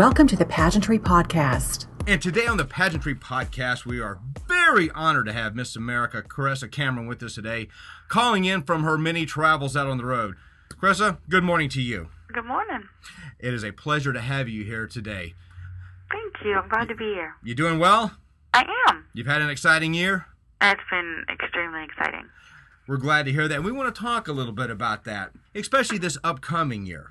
Welcome to the Pageantry Podcast. And today on the Pageantry Podcast, we are very honored to have Miss America, Caressa Cameron, with us today, calling in from her many travels out on the road. Caressa, good morning to you. Good morning. It is a pleasure to have you here today. Thank you. I'm glad to be here. You doing well? I am. You've had an exciting year? It's been extremely exciting. We're glad to hear that. We want to talk a little bit about that, especially this upcoming year.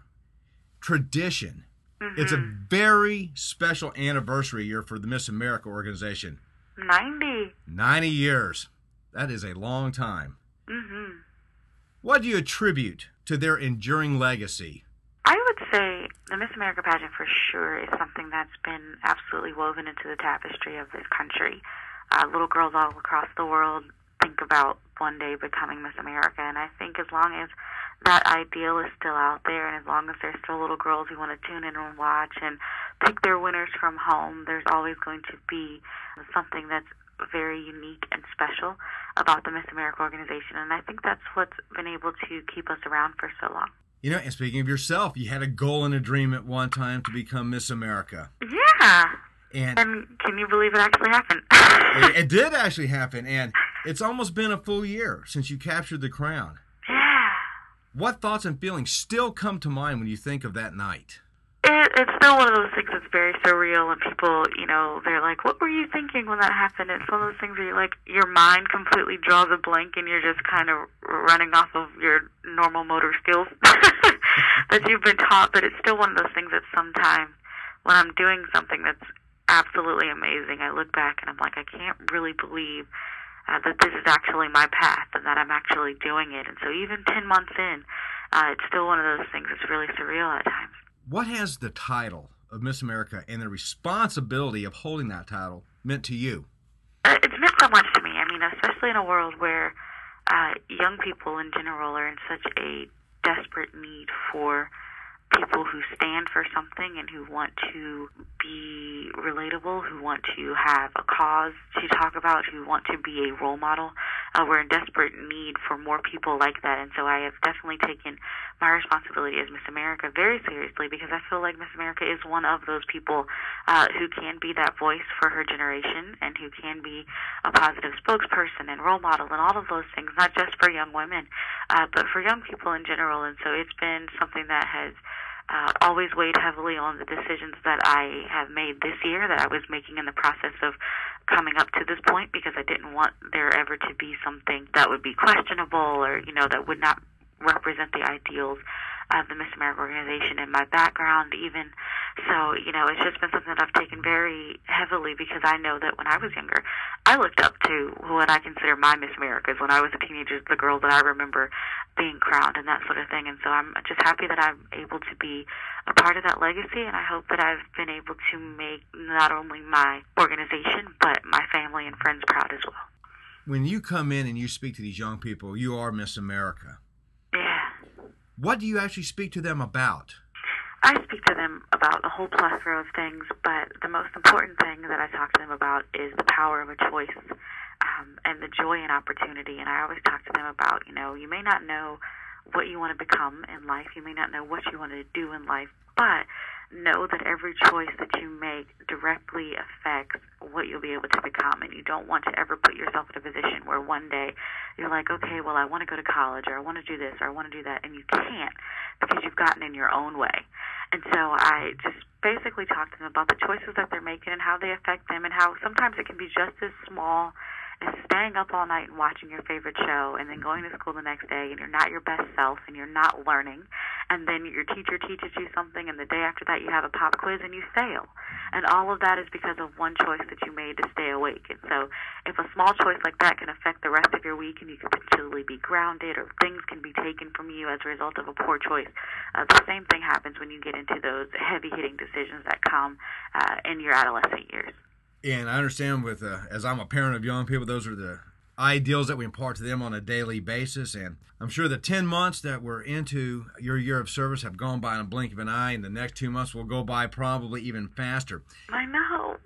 Tradition. Mm-hmm. It's a very special anniversary year for the Miss America organization. 90. 90 years. That is a long time. Mm-hmm. What do you attribute to their enduring legacy? I would say the Miss America pageant for sure is something that's been absolutely woven into the tapestry of this country. Uh, little girls all across the world think about one day becoming Miss America, and I think as long as that ideal is still out there, and as long as there's still little girls who want to tune in and watch and pick their winners from home, there's always going to be something that's very unique and special about the Miss America organization, and I think that's what's been able to keep us around for so long. You know, and speaking of yourself, you had a goal and a dream at one time to become Miss America. Yeah. And, and can you believe it actually happened? it, it did actually happen, and it's almost been a full year since you captured the crown. What thoughts and feelings still come to mind when you think of that night? It, it's still one of those things that's very surreal, and people, you know, they're like, "What were you thinking when that happened?" It's one of those things where you like your mind completely draws a blank, and you're just kind of running off of your normal motor skills that you've been taught. But it's still one of those things that sometimes, when I'm doing something that's absolutely amazing, I look back and I'm like, I can't really believe uh, that this is actually my path and that I'm actually doing it. And so even 10 months in, uh, it's still one of those things that's really surreal at times. What has the title of Miss America and the responsibility of holding that title meant to you? Uh, it's meant so much to me. I mean, especially in a world where uh, young people in general are in such a desperate need for people who stand for something and who want to be relatable, who want to have a cause to talk about, who want to be a role model. Uh, we're in desperate need for more people like that, and so I have definitely taken my responsibility as Miss America very seriously because I feel like Miss America is one of those people uh, who can be that voice for her generation and who can be a positive spokesperson and role model and all of those things, not just for young women, uh, but for young people in general. And so it's been something that has uh, always weighed heavily on the decisions that I have made this year that I was making in the process of coming up to this point because I didn't want there ever to be something that would be questionable or, you know, that would not represent the ideals of the Miss America organization and my background even. So, you know, it's just been something that I've taken very heavily because I know that when I was younger, I looked up to what I consider my Miss Americas when I was a teenager, the girls that I remember being crowned and that sort of thing. And so I'm just happy that I'm able to be a part of that legacy and I hope that I've been able to make not only my organization, but my family and friends proud as well. When you come in and you speak to these young people, you are Miss America. What do you actually speak to them about? I speak to them about a whole plethora of things, but the most important thing that I talk to them about is the power of a choice um, and the joy and opportunity. And I always talk to them about, you know, you may not know what you want to become in life, you may not know what you want to do in life, but know that every choice that you make directly affects what you'll be able to become. And you don't want to ever put yourself in a position where one day you're like, okay, well, I want to go to college or I want to do this or I want to do that. And you can't because you've gotten in your own way. And so I just basically talk to them about the choices that they're making and how they affect them and how sometimes it can be just as small is staying up all night and watching your favorite show and then going to school the next day and you're not your best self and you're not learning and then your teacher teaches you something and the day after that you have a pop quiz and you fail. And all of that is because of one choice that you made to stay awake. And so if a small choice like that can affect the rest of your week and you can potentially be grounded or things can be taken from you as a result of a poor choice uh, the same thing happens when you get into those heavy hitting decisions that come uh, in your adolescent years. And I understand with uh, as I'm a parent of young people, those are the ideals that we impart to them on a daily basis. And I'm sure the 10 months that we're into your year of service have gone by in a blink of an eye, and the next two months will go by probably even faster. I know.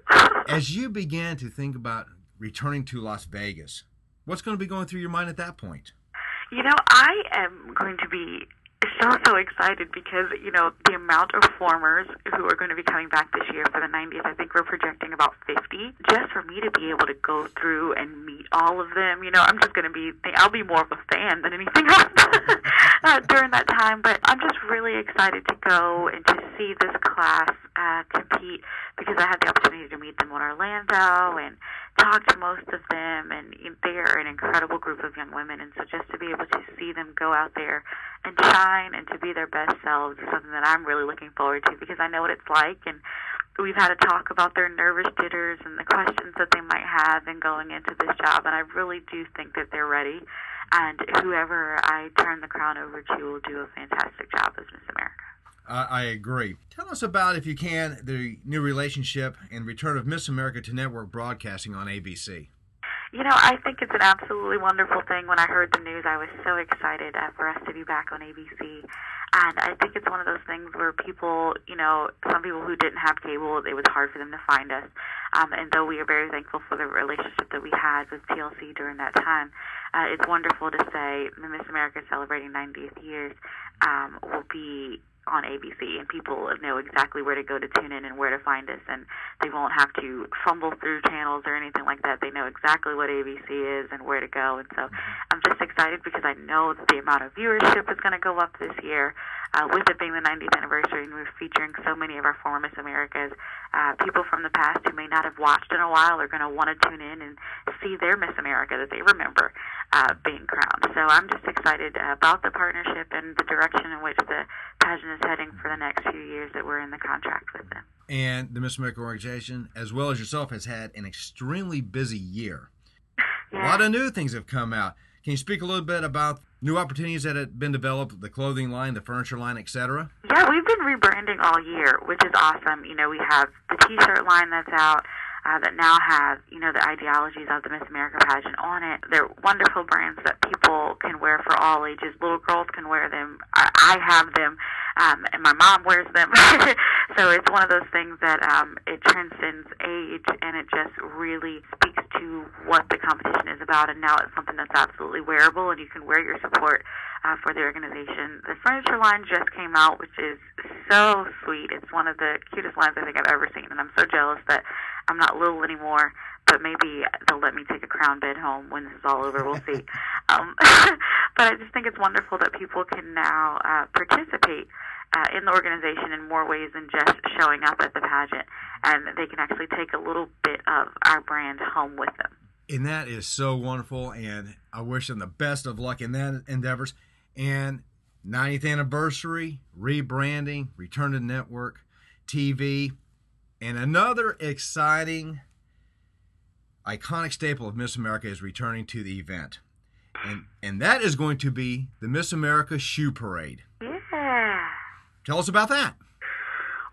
as you begin to think about returning to Las Vegas, what's going to be going through your mind at that point? You know, I am going to be so so excited because you know the amount of formers who are going to be coming back this year for the 90th. I think we're projecting about 50. Just for me to be able to go through and meet all of them, you know, I'm just going to be I'll be more of a fan than anything else uh, during that time. But I'm just really excited to go and to see this class uh, compete because I had the opportunity to meet them in Orlando and talk to most of them, and they are an incredible group of young women. And so just to be able to see them go out there and shine and to be their best selves is something that I'm really looking forward to because I know what it's like and we've had a talk about their nervous jitters and the questions that they might have in going into this job and I really do think that they're ready and whoever I turn the crown over to will do a fantastic job as Miss America. I agree. Tell us about, if you can, the new relationship and return of Miss America to network broadcasting on ABC. You know, I think it's an absolutely wonderful thing. When I heard the news, I was so excited uh, for us to be back on ABC. And I think it's one of those things where people, you know, some people who didn't have cable, it was hard for them to find us. Um, and though we are very thankful for the relationship that we had with TLC during that time, uh, it's wonderful to say the Miss America celebrating 90th years um, will be on ABC, and people know exactly where to go to tune in and where to find us, and they won't have to fumble through channels or anything like that. They know exactly what ABC is and where to go, and so I'm just excited because I know that the amount of viewership is going to go up this year. Uh, with it being the 90th anniversary, and we're featuring so many of our former Miss Americas, uh, people from the past who may not have watched in a while are going to want to tune in and see their Miss America that they remember uh, being crowned. So I'm just excited about the partnership and the direction in which the pageant is heading for the next few years that we're in the contract with them. And the Miss America organization, as well as yourself, has had an extremely busy year. Yeah. A lot of new things have come out. Can you speak a little bit about new opportunities that have been developed, the clothing line, the furniture line, etc.? Yeah, we've been rebranding all year, which is awesome. You know, we have the T-shirt line that's out uh, that now have, you know, the ideologies of the Miss America pageant on it. They're wonderful brands that people can wear for all ages. Little girls can wear them. I, have them, um, and my mom wears them. so it's one of those things that um, it transcends age, and it just really speaks to what the competition is about. And now it's something that's absolutely wearable, and you can wear your support uh, for the organization. The furniture line just came out, which is so sweet. It's one of the cutest lines I think I've ever seen, and I'm so jealous that I'm not little anymore. But maybe they'll let me take a crown bed home when this is all over. We'll see. um, but I just think it's wonderful that people can now uh, participate uh, in the organization in more ways than just showing up at the pageant, and they can actually take a little bit of our brand home with them. And that is so wonderful, and I wish them the best of luck in that endeavors. And 90th anniversary, rebranding, return to network, TV, and another exciting, iconic staple of Miss America is returning to the event. And, and that is going to be the Miss America Shoe Parade. Yeah. Tell us about that.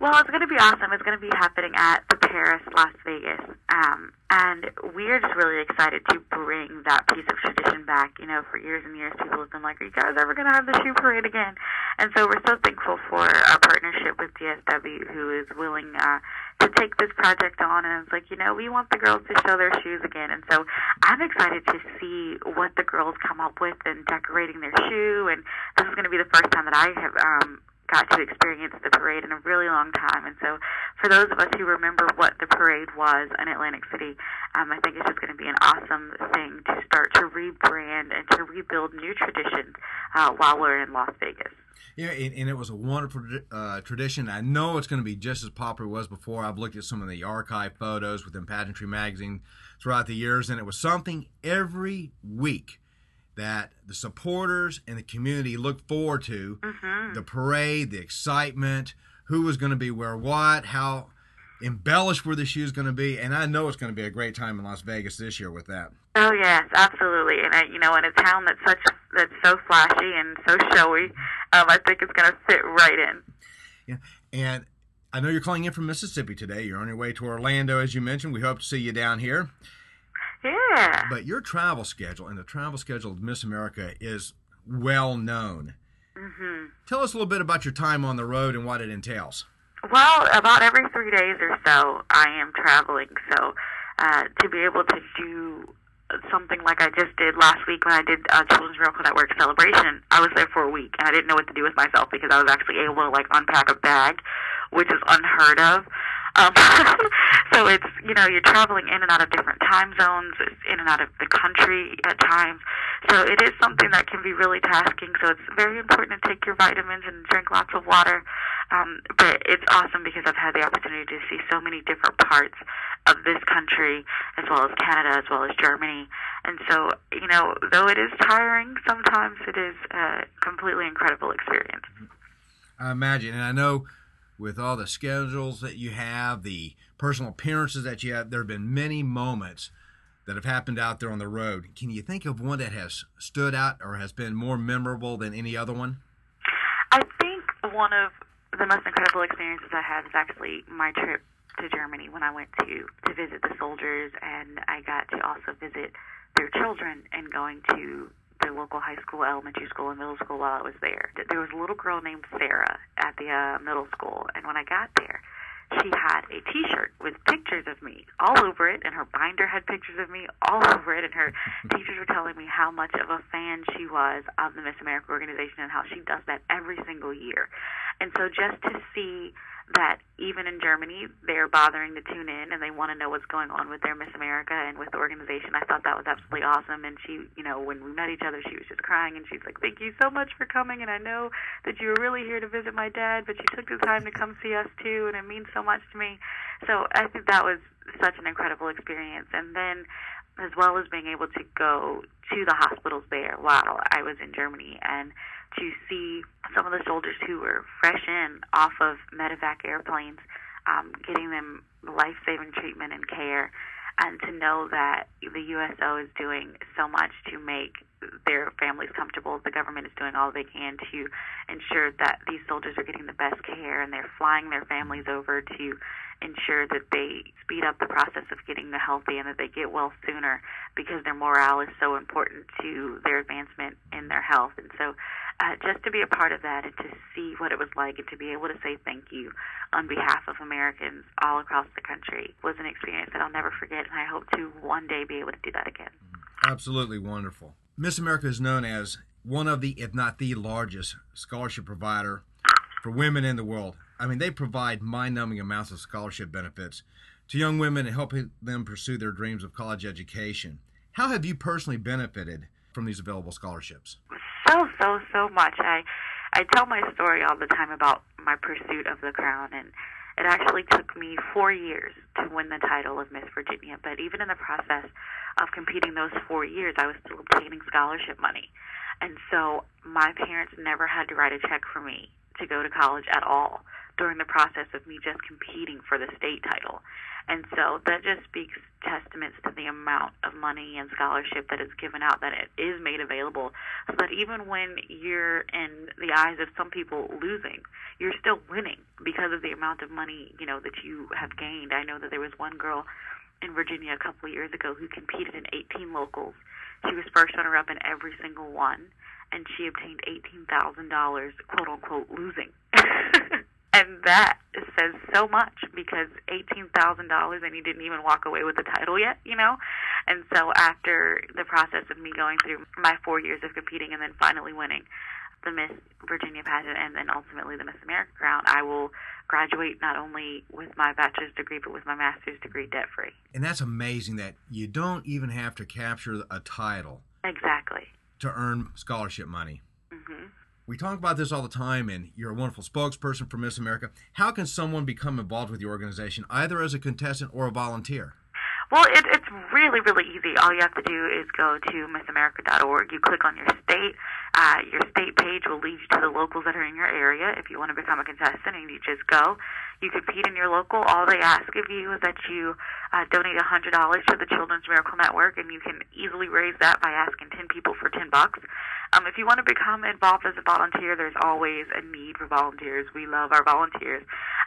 Well, it's going to be awesome. It's going to be happening at the Paris, Las Vegas. Um, and we're just really excited to bring that piece of tradition back. You know, for years and years, people have been like, are you guys ever going to have the shoe parade again? And so we're so thankful for our partnership with DSW, who is willing uh, to take this project on. And it's like, you know, we want the girls to show their shoes again. And so I'm excited to see what the girls come up with in decorating their shoe. And this is going to be the first time that I have um, got to experience the parade in a really long time. And so, for those of us who remember what the parade was in Atlantic City, um, I think it's just going to be an awesome thing to start to rebrand and to rebuild new traditions uh, while we're in Las Vegas. Yeah, and, and it was a wonderful uh, tradition. I know it's going to be just as popular as it was before. I've looked at some of the archive photos within Pageantry Magazine throughout the years, and it was something every week that the supporters and the community look forward to mm-hmm. the parade, the excitement, who was going to be where what, how embellished were the shoes going to be, and I know it's going to be a great time in Las Vegas this year with that. Oh yes, absolutely, and I, you know, in a town that's such that's so flashy and so showy, um, I think it's going to fit right in. Yeah, and I know you're calling in from Mississippi today. You're on your way to Orlando, as you mentioned. We hope to see you down here. Yeah. But your travel schedule and the travel schedule of Miss America is well known. Mm-hmm. Tell us a little bit about your time on the road and what it entails. Well, about every three days or so, I am traveling. So uh, to be able to do something like I just did last week when I did uh, Children's Miracle Network celebration. I was there for a week and I didn't know what to do with myself because I was actually able to like unpack a bag, which is unheard of. Um, so it's you know you're traveling in and out of different time zones, in and out of the country at times. So it is something that can be really tasking. So it's very important to take your vitamins and drink lots of water. Um, but it's awesome because I've had the opportunity to see so many different parts of this country, as well as Canada, as well as Germany. And so, you know, though it is tiring, sometimes it is a completely incredible experience. I imagine, and I know with all the schedules that you have, the personal appearances that you have, there have been many moments that have happened out there on the road. Can you think of one that has stood out or has been more memorable than any other one? I think one of the most incredible experiences I had is actually my trip to Germany when I went to to visit the soldiers, and I got to also visit their children and going to the local high school, elementary school, and middle school while I was there. There was a little girl named Sarah at the uh, middle school, and when I got there, she had a T-shirt with pictures of me all over it, and her binder had pictures of me all over it. And her teachers were telling me how much of a fan she was of the Miss America organization and how she does that every single year. And so just to see that even in Germany, they're bothering to tune in and they want to know what's going on with their Miss America and with the organization. I thought that was absolutely awesome. And she, you know, when we met each other, she was just crying and she's like, "Thank you so much for coming." And I know that you were really here to visit my dad, but you took the time to come see us too, and it means so much to me. So I think that was such an incredible experience. And then as well as being able to go to the hospitals there while I was in Germany and to see some of the soldiers who were fresh in off of medevac airplanes, um, getting them life saving treatment and care, and to know that the USO is doing so much to make their families comfortable. The government is doing all they can to ensure that these soldiers are getting the best care, and they're flying their families over to ensure that they speed up the process of getting the healthy and that they get well sooner because their morale is so important to their advancement in their health. And so uh, just to be a part of that and to see what it was like and to be able to say thank you on behalf of Americans all across the country was an experience that I'll never forget, and I hope to one day be able to do that again. Absolutely wonderful. Miss America is known as one of the, if not the largest, scholarship provider for women in the world. I mean, they provide mind numbing amounts of scholarship benefits to young women and helping them pursue their dreams of college education. How have you personally benefited from these available scholarships? So so so much. I I tell my story all the time about my pursuit of the crown and it actually took me four years to win the title of Miss Virginia, but even in the process of competing those four years, I was still obtaining scholarship money. And so my parents never had to write a check for me to go to college at all during the process of me just competing for the state title. And so that just speaks testaments to the amount of money and scholarship that is given out, that it is made available, so that even when you're in the eyes of some people losing, you're still winning because of the amount of money, you know, that you have gained. I know that there was one girl in Virginia a couple of years ago who competed in 18 locals. She was first runner up in every single one, and she obtained $18,000, quote unquote, losing. and that says so much because eighteen thousand dollars and he didn't even walk away with the title yet, you know. And so after the process of me going through my four years of competing and then finally winning the Miss Virginia pageant and then ultimately the Miss America crown, I will graduate not only with my bachelor's degree but with my master's degree debt free. And that's amazing that you don't even have to capture a title. Exactly. To earn scholarship money. We talk about this all the time, and you're a wonderful spokesperson for Miss America. How can someone become involved with your organization, either as a contestant or a volunteer? Well, it, it's really, really easy. All you have to do is go to missamerica.org. You click on your state. Uh, your state page will lead you to the locals that are in your area. If you want to become a contestant, and you just go, you compete in your local. All they ask of you is that you uh, donate a $100 to the Children's Miracle Network, and you can easily raise that by asking 10 people for 10 bucks. Um, if you want to become involved as a volunteer, there's always a need for volunteers. We love our volunteers.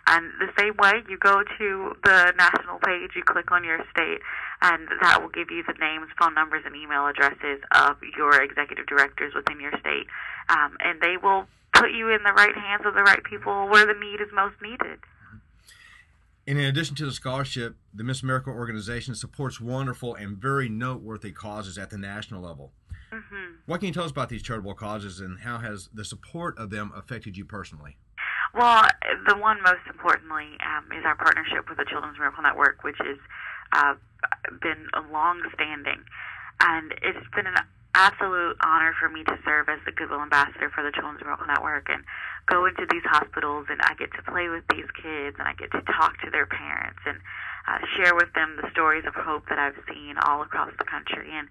And the same way, you go to the national page, you click on your state, and that will give you the names, phone numbers, and email addresses of your executive directors within your state. Um, and they will put you in the right hands of the right people where the need is most needed. And in addition to the scholarship, the Miss America organization supports wonderful and very noteworthy causes at the national level. Hmm What can you tell us about these charitable causes and how has the support of them affected you personally? Well, the one most importantly um, is our partnership with the Children's Miracle Network, which has uh, been a long-standing, and it's been an absolute honor for me to serve as the Goodwill Ambassador for the Children's Miracle Network and go into these hospitals and I get to play with these kids and I get to talk to their parents and uh, share with them the stories of hope that I've seen all across the country. And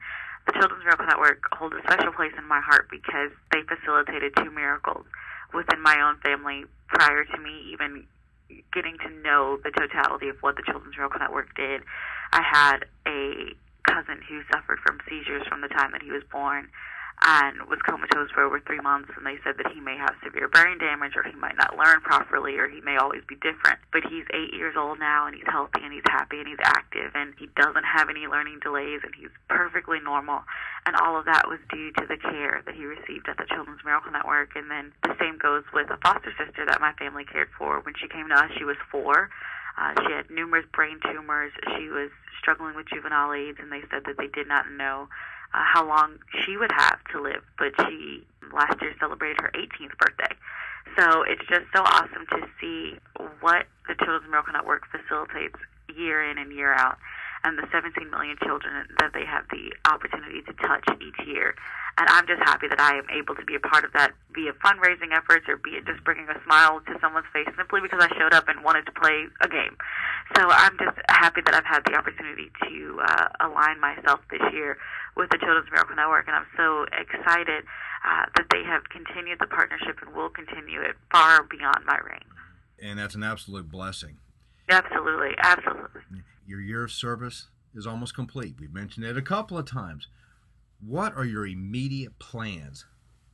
the Children's Miracle Network holds a special place in my heart because they facilitated two miracles within my own family prior to me even getting to know the totality of what the Children's Miracle Network did. I had a cousin who suffered from seizures from the time that he was born and was comatose for over three months and they said that he may have severe brain damage or he might not learn properly or he may always be different. But he's eight years old now and he's healthy and he's happy and he's active and he doesn't have any learning delays and he's perfectly normal. And all of that was due to the care that he received at the children's miracle network. And then the same goes with a foster sister that my family cared for. When she came to us she was four uh, she had numerous brain tumors. She was struggling with juvenile AIDS, and they said that they did not know uh, how long she would have to live. But she last year celebrated her 18th birthday. So it's just so awesome to see what the Children's Miracle Network facilitates year in and year out, and the 17 million children that they have the opportunity to touch each year. And I'm just happy that I am able to be a part of that via fundraising efforts or be it just bringing a smile to someone's face simply because I showed up and wanted to play a game. So I'm just happy that I've had the opportunity to uh, align myself this year with the Children's Miracle Network, and I'm so excited uh, that they have continued the partnership and will continue it far beyond my reign. And that's an absolute blessing. Absolutely, absolutely. Your year of service is almost complete. We've mentioned it a couple of times. What are your immediate plans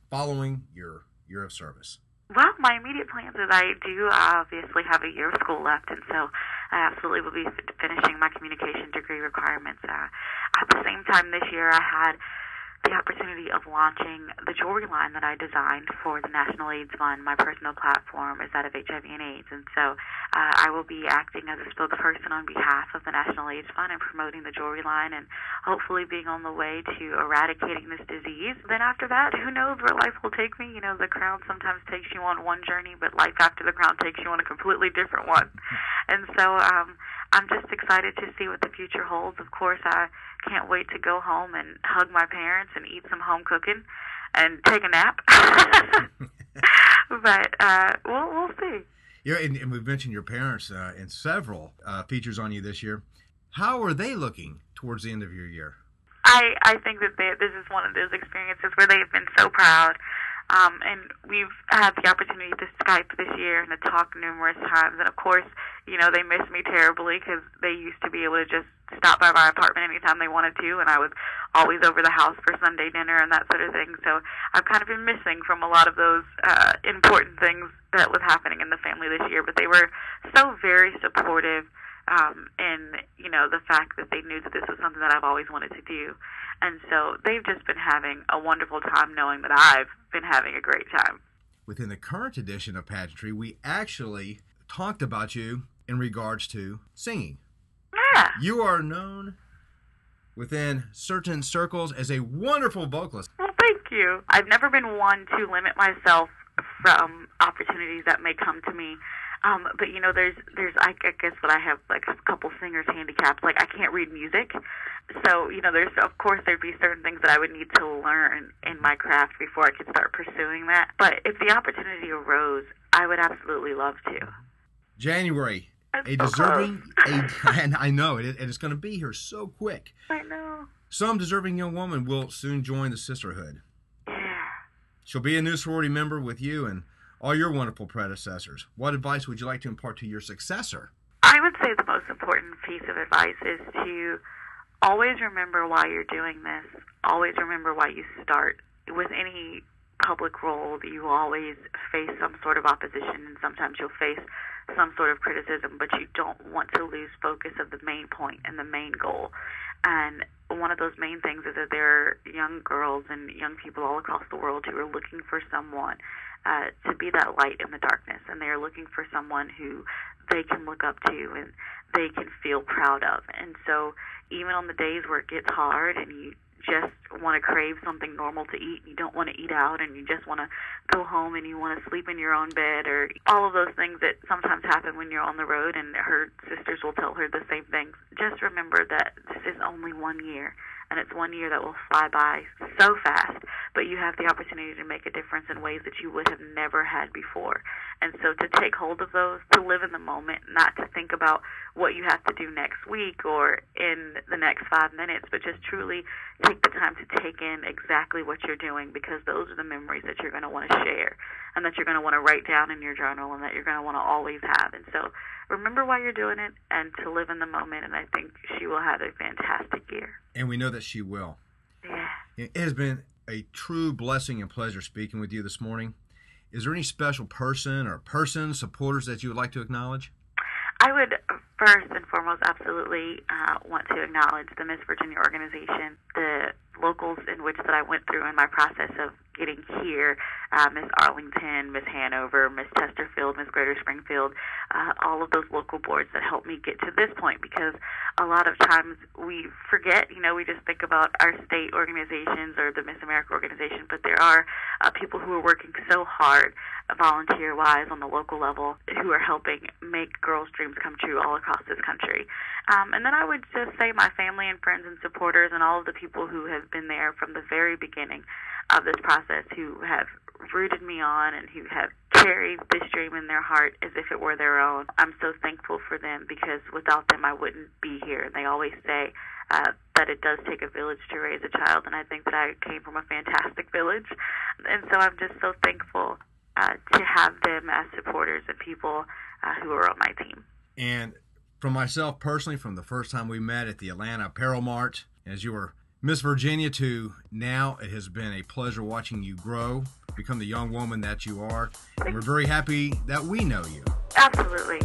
following your year of service? Well, my immediate plans is I do obviously have a year of school left, and so I absolutely will be finishing my communication degree requirements. Uh, at the same time, this year I had the opportunity of launching the jewelry line that I designed for the National AIDS Fund. My personal platform is that of HIV and AIDS, and so uh, I will be acting as a spokesperson on behalf of the National AIDS Fund and promoting the jewelry line and hopefully being on the way to eradicating this disease. Then after that, who knows where life will take me? You know, the crown sometimes takes you on one journey, but life after the crown takes you on a completely different one. And so um, I'm just excited to see what the future holds. Of course, I can't wait to go home and hug my parents and eat some home cooking and take a nap. but uh, we'll we'll see. Yeah, and, and we've mentioned your parents uh, in several uh, features on you this year. How are they looking towards the end of your year? I I think that they, this is one of those experiences where they've been so proud. Um, and we've had the opportunity to Skype this year and to talk numerous times. And of course, you know, they miss me terribly because they used to be able to just stop by my apartment anytime they wanted to, and I was always over the house for Sunday dinner and that sort of thing. So I've kind of been missing from a lot of those uh, important things that was happening in the family this year. But they were so very supportive um, in you know the fact that they knew that this was something that I've always wanted to do, and so they've just been having a wonderful time knowing that I've been having a great time. Within the current edition of Pageantry, we actually talked about you in regards to singing. Yeah. You are known within certain circles as a wonderful vocalist. Well, thank you. I've never been one to limit myself from opportunities that may come to me. Um, but you know, there's there's I, I guess that I have like a couple singers handicaps. Like I can't read music, so you know, there's of course there'd be certain things that I would need to learn in my craft before I could start pursuing that. But if the opportunity arose, I would absolutely love to. January, I'm a so deserving, a, and I know it, and it's going to be here so quick. I know. Some deserving young woman will soon join the sisterhood. Yeah. She'll be a new sorority member with you and all your wonderful predecessors. What advice would you like to impart to your successor? I would say the most important piece of advice is to always remember why you're doing this. Always remember why you start. With any public role, you always face some sort of opposition, and sometimes you'll face some sort of criticism, but you don't want to lose focus of the main point and the main goal. And one of those main things is that there are young girls and young people all across the world who are looking for someone uh, to be that light in the darkness, and they are looking for someone who they can look up to and they can feel proud of. And so, even on the days where it gets hard and you just want to crave something normal to eat, you don't want to eat out, and you just want to go home and you want to sleep in your own bed, or all of those things that sometimes happen when you're on the road, and her sisters will tell her the same things. Just remember that this is only one year and it's one year that will fly by so fast, but you have the opportunity to make a difference in ways that you would have never had before. And so to take hold of those, to live in the moment, not to think about what you have to do next week or in the next five minutes, but just truly take the time to take in exactly what you're doing because those are the memories that you're going to want to share and that you're going to want to write down in your journal and that you're going to want to always have. And so remember why you're doing it and to live in the moment. And I think she will have a fantastic year. And we know that she will. Yeah. It has been a true blessing and pleasure speaking with you this morning. Is there any special person or person supporters that you would like to acknowledge? I would first and foremost absolutely uh, want to acknowledge the Miss Virginia organization, the locals in which that I went through in my process of getting here, uh, Miss Arlington, Miss Hanover, Miss Chesterfield, Miss Greater Springfield, uh, all of those local boards that helped me get to this point because a lot of times we forget, you know, we just think about our state organizations or the Miss America organization, but there are uh, people who are working so hard volunteer wise on the local level who are helping make girls' dreams come true all across this country. Um, and then I would just say my family and friends and supporters and all of the people who have been there from the very beginning of this process who have rooted me on and who have carried this dream in their heart as if it were their own. I'm so thankful for them because without them I wouldn't be here. And they always say uh, that it does take a village to raise a child, and I think that I came from a fantastic village. And so I'm just so thankful uh, to have them as supporters and people uh, who are on my team. And from myself personally, from the first time we met at the Atlanta Apparel Mart, as you were Miss Virginia to now, it has been a pleasure watching you grow, become the young woman that you are. And we're very happy that we know you. Absolutely.